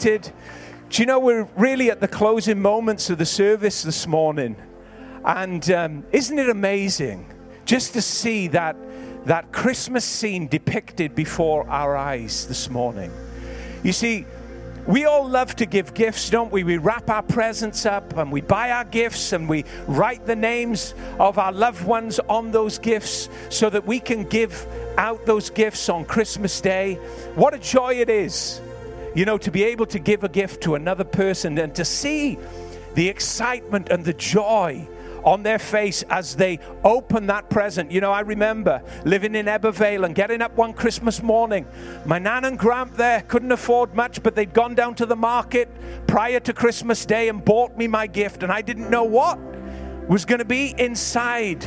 excited. Do you know we're really at the closing moments of the service this morning? And um, isn't it amazing just to see that, that Christmas scene depicted before our eyes this morning? You see, we all love to give gifts, don't we? We wrap our presents up and we buy our gifts and we write the names of our loved ones on those gifts so that we can give out those gifts on Christmas Day. What a joy it is, you know, to be able to give a gift to another person and to see the excitement and the joy on their face as they open that present. You know, I remember living in Ebbw Vale and getting up one Christmas morning. My nan and gramp there couldn't afford much, but they'd gone down to the market prior to Christmas Day and bought me my gift, and I didn't know what was going to be inside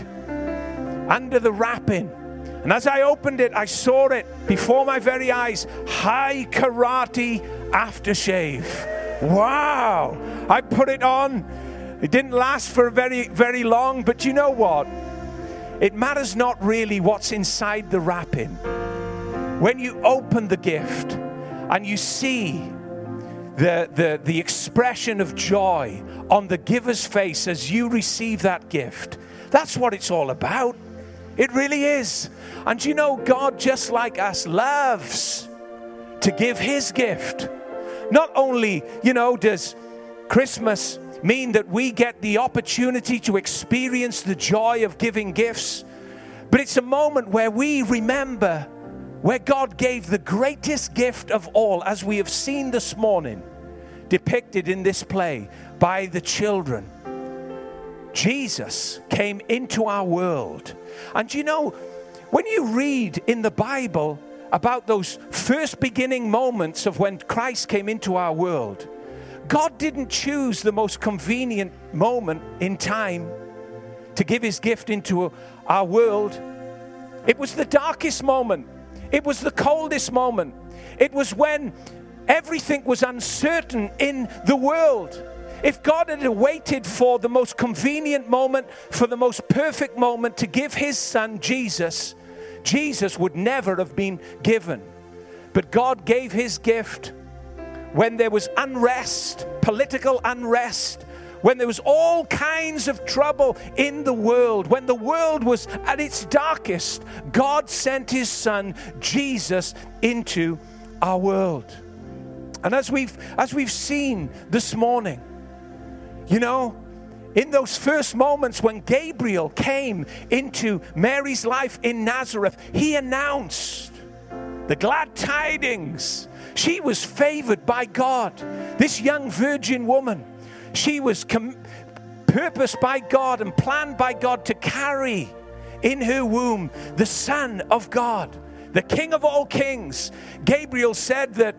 under the wrapping. And as I opened it, I saw it before my very eyes Hai Karate aftershave. Wow! I put it on it didn't last for very, very long, but you know what? It matters not really what's inside the wrapping. When you open the gift and you see the, the, the expression of joy on the giver's face as you receive that gift, that's what it's all about. It really is. And you know, God, just like us, loves to give His gift. Not only, you know, does Christmas mean that we get the opportunity to experience the joy of giving gifts. But it's a moment where we remember where God gave the greatest gift of all, as we have seen this morning, depicted in this play by the children. Jesus came into our world. And you know, when you read in the Bible about those first beginning moments of when Christ came into our world, God didn't choose the most convenient moment in time to give his gift into our world. It was the darkest moment, it was the coldest moment, it was when everything was uncertain in the world. If God had waited for the most convenient moment, for the most perfect moment to give his son Jesus, Jesus would never have been given. But God gave his gift when there was unrest, political unrest, when there was all kinds of trouble in the world, when the world was at its darkest, God sent his son Jesus into our world. And as we've as we've seen this morning, you know, in those first moments when Gabriel came into Mary's life in Nazareth, he announced the glad tidings she was favored by God. This young virgin woman, she was com- purposed by God and planned by God to carry in her womb the Son of God, the King of all kings. Gabriel said that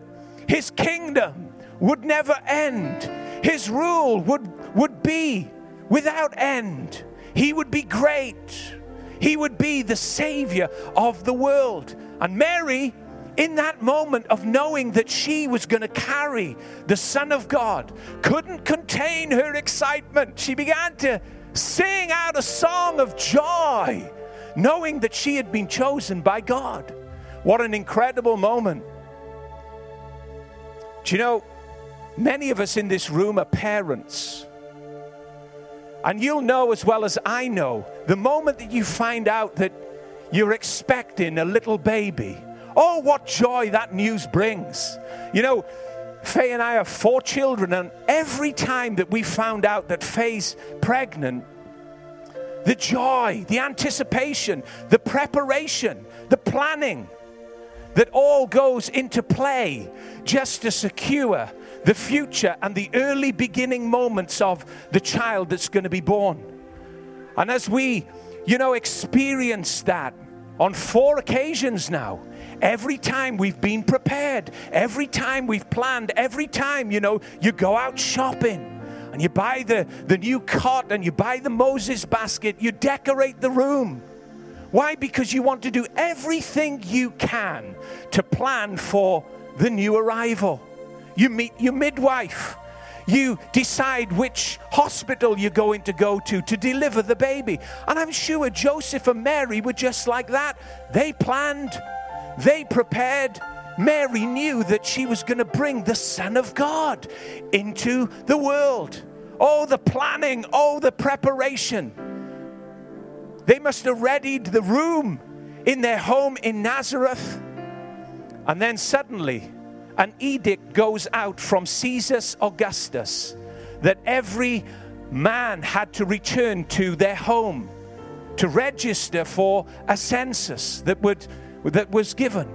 his kingdom would never end, his rule would, would be without end. He would be great, he would be the Savior of the world. And Mary, in that moment of knowing that she was going to carry the Son of God, couldn't contain her excitement. She began to sing out a song of joy, knowing that she had been chosen by God. What an incredible moment. Do you know, many of us in this room are parents. And you'll know as well as I know the moment that you find out that you're expecting a little baby Oh, what joy that news brings. You know, Faye and I have four children, and every time that we found out that Faye's pregnant, the joy, the anticipation, the preparation, the planning that all goes into play just to secure the future and the early beginning moments of the child that's going to be born. And as we, you know, experience that on four occasions now, Every time we've been prepared, every time we've planned, every time, you know, you go out shopping and you buy the, the new cot and you buy the Moses basket, you decorate the room. Why? Because you want to do everything you can to plan for the new arrival. You meet your midwife. You decide which hospital you're going to go to to deliver the baby. And I'm sure Joseph and Mary were just like that. They planned they prepared, Mary knew that she was going to bring the Son of God into the world. Oh, the planning, oh, the preparation. They must have readied the room in their home in Nazareth. And then suddenly, an edict goes out from Caesar Augustus that every man had to return to their home to register for a census that, would, that was given.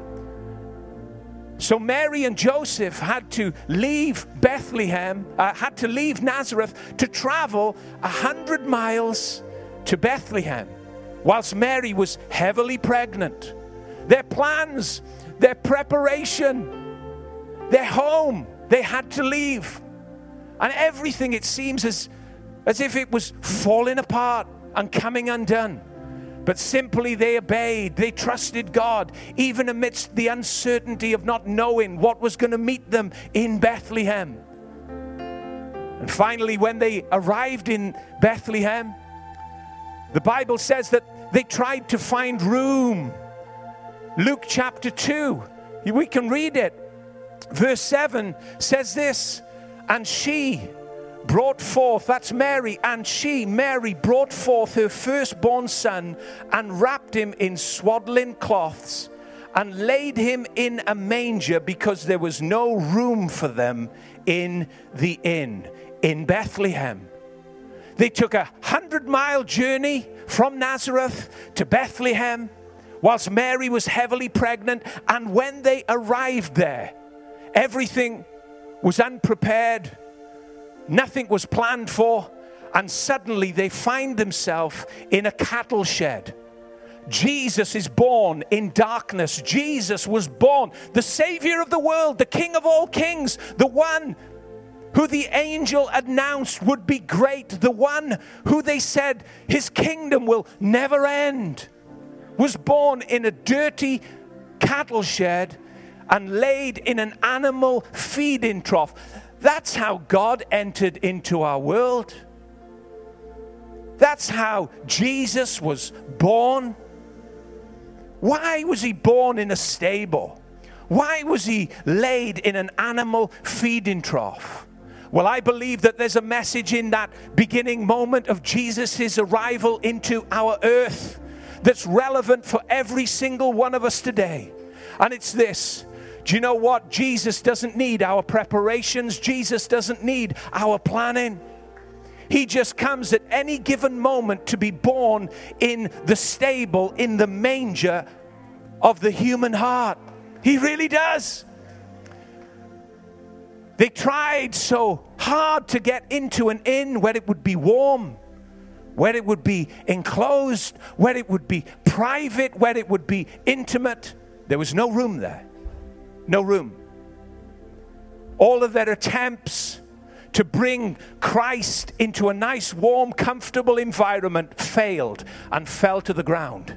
So Mary and Joseph had to leave Bethlehem, uh, had to leave Nazareth to travel a hundred miles to Bethlehem, whilst Mary was heavily pregnant. Their plans, their preparation, their home, they had to leave. And everything, it seems, as, as if it was falling apart and coming undone. But simply they obeyed, they trusted God, even amidst the uncertainty of not knowing what was going to meet them in Bethlehem. And finally, when they arrived in Bethlehem, the Bible says that they tried to find room. Luke chapter 2, we can read it. Verse 7 says this, and she, brought forth, that's Mary, and she, Mary, brought forth her firstborn son and wrapped him in swaddling cloths and laid him in a manger because there was no room for them in the inn in Bethlehem. They took a hundred mile journey from Nazareth to Bethlehem whilst Mary was heavily pregnant. And when they arrived there, everything was unprepared nothing was planned for, and suddenly they find themselves in a cattle shed. Jesus is born in darkness. Jesus was born, the Savior of the world, the King of all kings, the one who the angel announced would be great, the one who they said his kingdom will never end, was born in a dirty cattle shed and laid in an animal feeding trough. That's how God entered into our world. That's how Jesus was born. Why was he born in a stable? Why was he laid in an animal feeding trough? Well, I believe that there's a message in that beginning moment of Jesus' arrival into our earth that's relevant for every single one of us today. And it's this do you know what? Jesus doesn't need our preparations, Jesus doesn't need our planning. He just comes at any given moment to be born in the stable, in the manger of the human heart. He really does. They tried so hard to get into an inn where it would be warm, where it would be enclosed, where it would be private, where it would be intimate. There was no room there no room. All of their attempts to bring Christ into a nice, warm, comfortable environment failed and fell to the ground.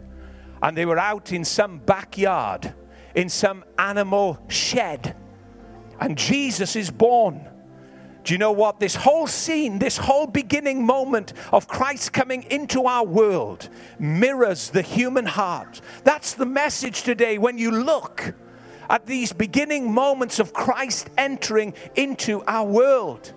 And they were out in some backyard, in some animal shed. And Jesus is born. Do you know what? This whole scene, this whole beginning moment of Christ coming into our world mirrors the human heart. That's the message today. When you look, at these beginning moments of Christ entering into our world.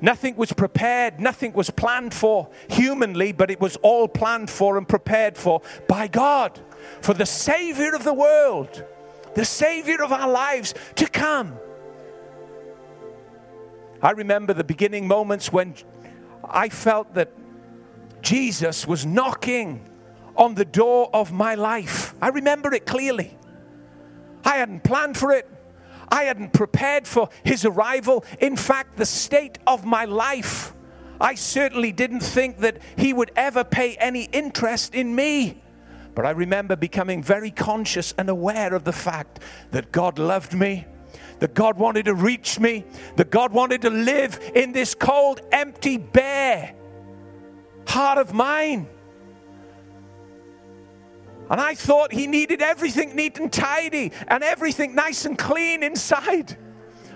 Nothing was prepared, nothing was planned for humanly, but it was all planned for and prepared for by God, for the Savior of the world, the Savior of our lives to come. I remember the beginning moments when I felt that Jesus was knocking on the door of my life. I remember it clearly. I hadn't planned for it. I hadn't prepared for his arrival. In fact, the state of my life, I certainly didn't think that he would ever pay any interest in me. But I remember becoming very conscious and aware of the fact that God loved me, that God wanted to reach me, that God wanted to live in this cold, empty, bare heart of mine. And I thought he needed everything neat and tidy and everything nice and clean inside.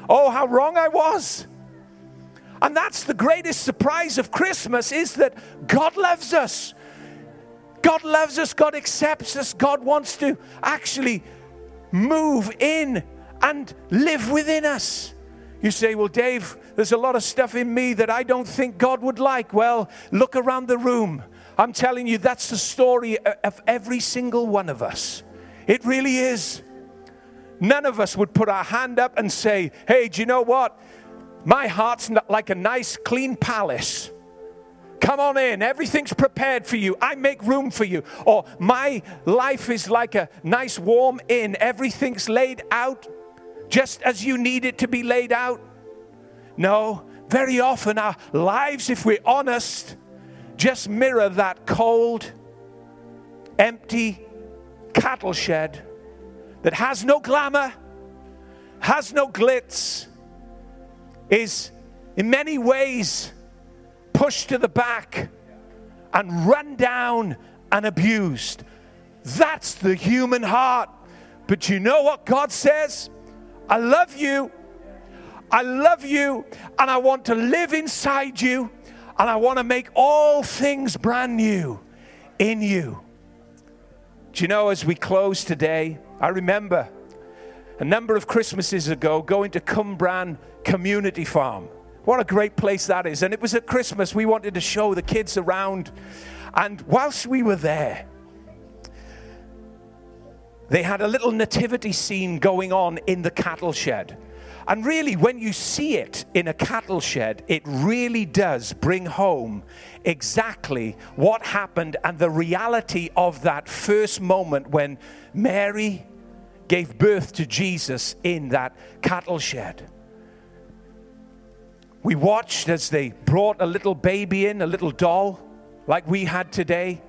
Oh, how wrong I was. And that's the greatest surprise of Christmas is that God loves us. God loves us, God accepts us, God wants to actually move in and live within us. You say, Well, Dave, there's a lot of stuff in me that I don't think God would like. Well, look around the room. I'm telling you, that's the story of every single one of us. It really is. None of us would put our hand up and say, Hey, do you know what? My heart's like a nice, clean palace. Come on in. Everything's prepared for you. I make room for you. Or my life is like a nice, warm inn. Everything's laid out just as you need it to be laid out. No, very often our lives, if we're honest, just mirror that cold, empty cattle shed that has no glamour, has no glitz, is in many ways pushed to the back and run down and abused. That's the human heart. But you know what God says? I love you. I love you and I want to live inside you and I want to make all things brand new in you. Do you know, as we close today, I remember a number of Christmases ago going to Cwmbran Community Farm. What a great place that is. And it was at Christmas, we wanted to show the kids around. And whilst we were there, they had a little nativity scene going on in the cattle shed. And really, when you see it in a cattle shed, it really does bring home exactly what happened and the reality of that first moment when Mary gave birth to Jesus in that cattle shed. We watched as they brought a little baby in, a little doll, like we had today,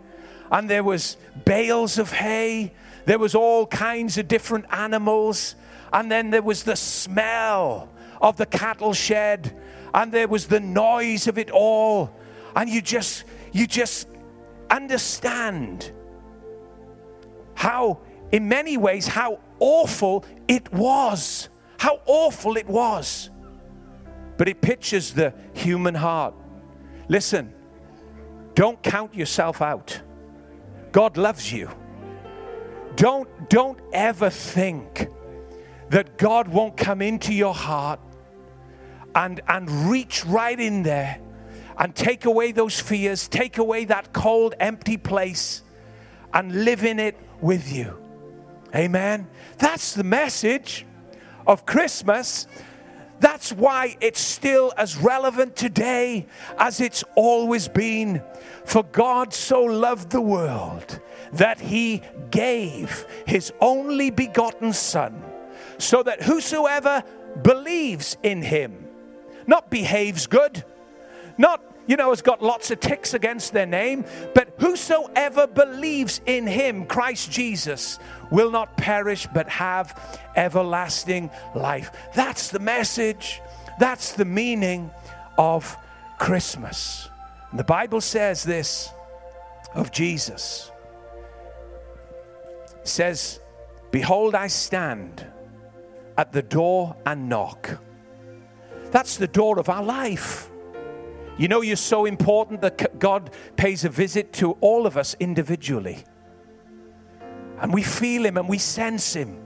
and there was bales of hay there was all kinds of different animals. And then there was the smell of the cattle shed. And there was the noise of it all. And you just, you just understand how, in many ways, how awful it was. How awful it was. But it pictures the human heart. Listen, don't count yourself out. God loves you. Don't, don't ever think that God won't come into your heart and, and reach right in there and take away those fears, take away that cold, empty place, and live in it with you. Amen. That's the message of Christmas. That's why it's still as relevant today as it's always been. For God so loved the world that he gave his only begotten Son, so that whosoever believes in him, not behaves good, not, you know, has got lots of ticks against their name, but whosoever believes in him, Christ Jesus, will not perish but have everlasting life. That's the message, that's the meaning of Christmas. And the Bible says this of Jesus says, Behold, I stand at the door and knock. That's the door of our life. You know, you're so important that God pays a visit to all of us individually. And we feel Him and we sense Him.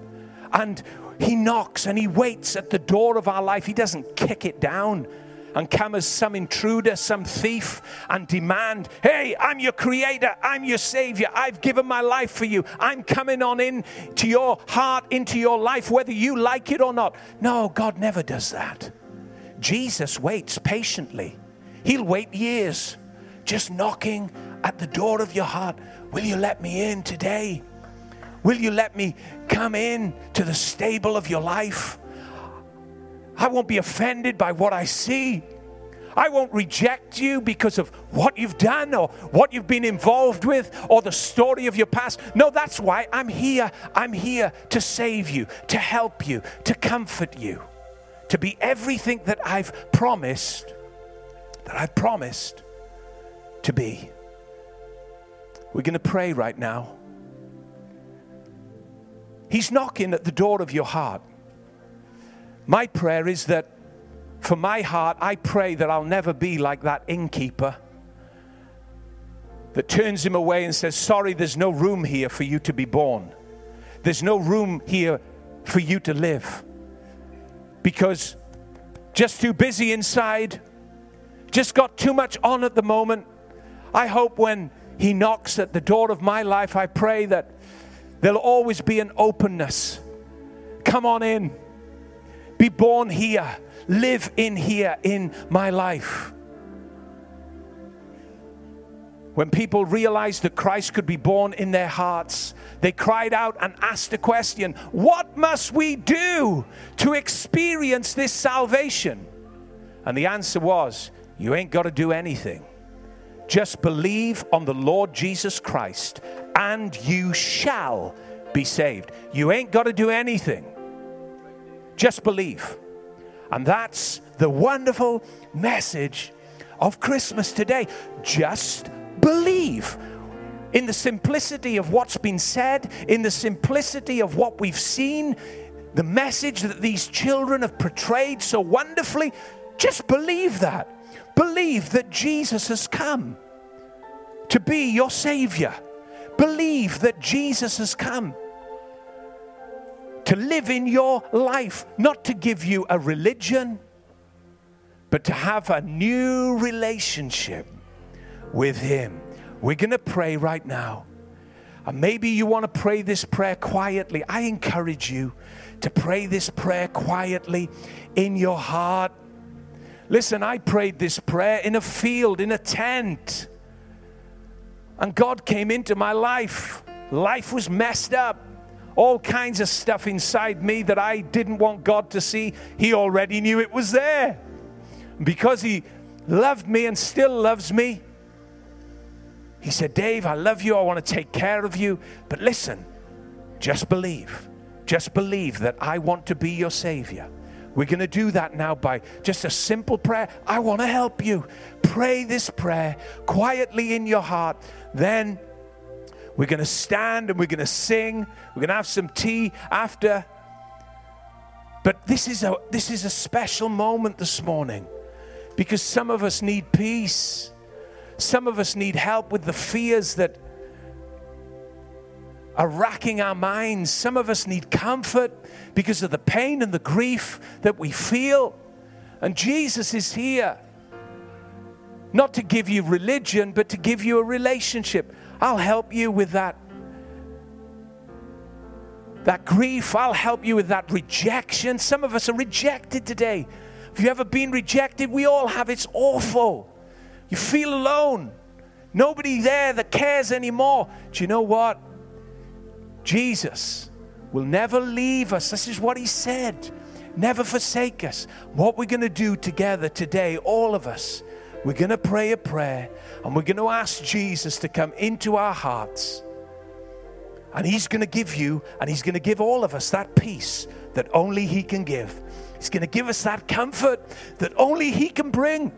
And He knocks and He waits at the door of our life. He doesn't kick it down, and come as some intruder, some thief, and demand, Hey, I'm your creator, I'm your savior, I've given my life for you, I'm coming on in to your heart, into your life, whether you like it or not. No, God never does that. Jesus waits patiently, He'll wait years, just knocking at the door of your heart. Will you let me in today? Will you let me come in to the stable of your life? I won't be offended by what I see. I won't reject you because of what you've done or what you've been involved with or the story of your past. No, that's why I'm here. I'm here to save you, to help you, to comfort you, to be everything that I've promised, that I've promised to be. We're going to pray right now. He's knocking at the door of your heart. My prayer is that for my heart, I pray that I'll never be like that innkeeper that turns him away and says, Sorry, there's no room here for you to be born. There's no room here for you to live. because just too busy inside, just got too much on at the moment. I hope when He knocks at the door of my life, I pray that there'll always be an openness. Come on in, be born here, live in here in my life. When people realized that Christ could be born in their hearts, they cried out and asked the question What must we do to experience this salvation? And the answer was You ain't got to do anything. Just believe on the Lord Jesus Christ and you shall be saved. You ain't got to do anything. Just believe. And that's the wonderful message of Christmas today. Just believe in the simplicity of what's been said, in the simplicity of what we've seen, the message that these children have portrayed so wonderfully. Just believe that. Believe that Jesus has come to be your Savior. Believe that Jesus has come to live in your life, not to give you a religion, but to have a new relationship with Him. We're going to pray right now. And maybe you want to pray this prayer quietly. I encourage you to pray this prayer quietly in your heart. Listen, I prayed this prayer in a field, in a tent. And God came into my life. Life was messed up. All kinds of stuff inside me that I didn't want God to see. He already knew it was there. Because He loved me and still loves me, he said, Dave, I love you. I want to take care of you. But listen, just believe. Just believe that I want to be your Savior. We're going to do that now by just a simple prayer. I want to help you. Pray this prayer quietly in your heart. Then we're going to stand and we're going to sing. We're going to have some tea after. But this is a this is a special moment this morning because some of us need peace. Some of us need help with the fears that are racking our minds. Some of us need comfort because of the pain and the grief that we feel. And Jesus is here not to give you religion, but to give you a relationship. I'll help you with that. That grief, I'll help you with that rejection. Some of us are rejected today. Have you ever been rejected? We all have. It's awful. You feel alone. Nobody there that cares anymore. Do you know what? Jesus will never leave us. This is what he said. Never forsake us. What we're going to do together today, all of us, we're going to pray a prayer and we're going to ask Jesus to come into our hearts. And he's going to give you and he's going to give all of us that peace that only he can give. He's going to give us that comfort that only he can bring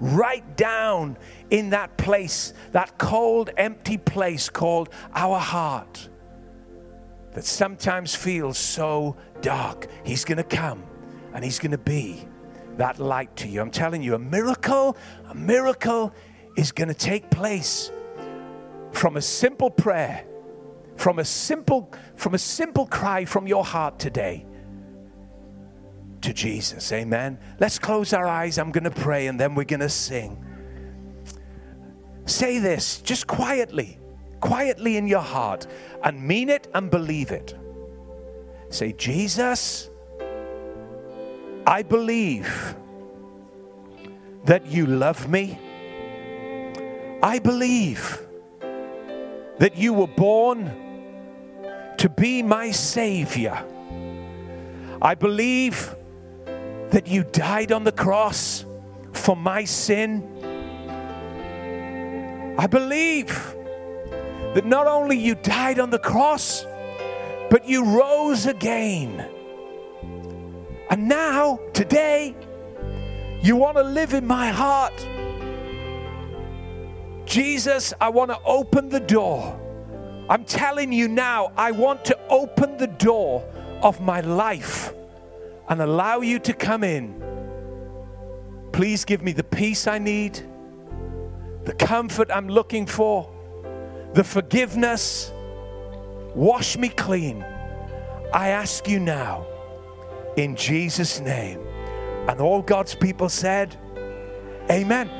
right down in that place, that cold, empty place called our heart that sometimes feels so dark. He's going to come and He's going to be that light to you. I'm telling you, a miracle, a miracle is going to take place from a simple prayer, from a simple, from a simple cry from your heart today to Jesus. Amen. Let's close our eyes. I'm going to pray and then we're going to sing. Say this just quietly, quietly in your heart, and mean it and believe it. Say, Jesus, I believe that you love me. I believe that you were born to be my Savior. I believe that you died on the cross for my sin. I believe that not only you died on the cross, but you rose again. And now, today, you want to live in my heart. Jesus, I want to open the door. I'm telling you now, I want to open the door of my life and allow you to come in. Please give me the peace I need, the comfort I'm looking for, the forgiveness. Wash me clean. I ask you now, in Jesus' name. And all God's people said, Amen.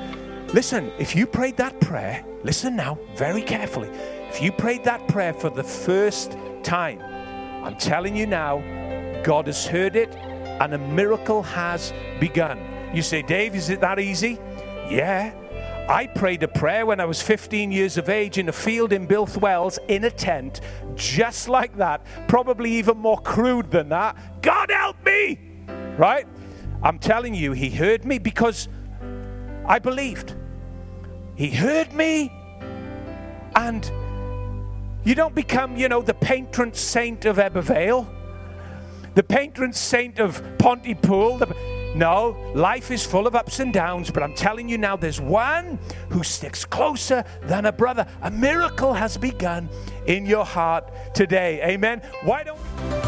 Listen, if you prayed that prayer, listen now very carefully. If you prayed that prayer for the first time, I'm telling you now, God has heard it and a miracle has begun. You say, Dave, is it that easy? Yeah. I prayed a prayer when I was 15 years of age in a field in Builth Wells in a tent, just like that, probably even more crude than that. God help me! Right? I'm telling you, He heard me because I believed. He heard me, and you don't become, you know, the patron saint of Ebbw Vale, the patron saint of Pontypool. The, no, life is full of ups and downs, but I'm telling you now, there's one who sticks closer than a brother. A miracle has begun in your heart today. Amen. Why don't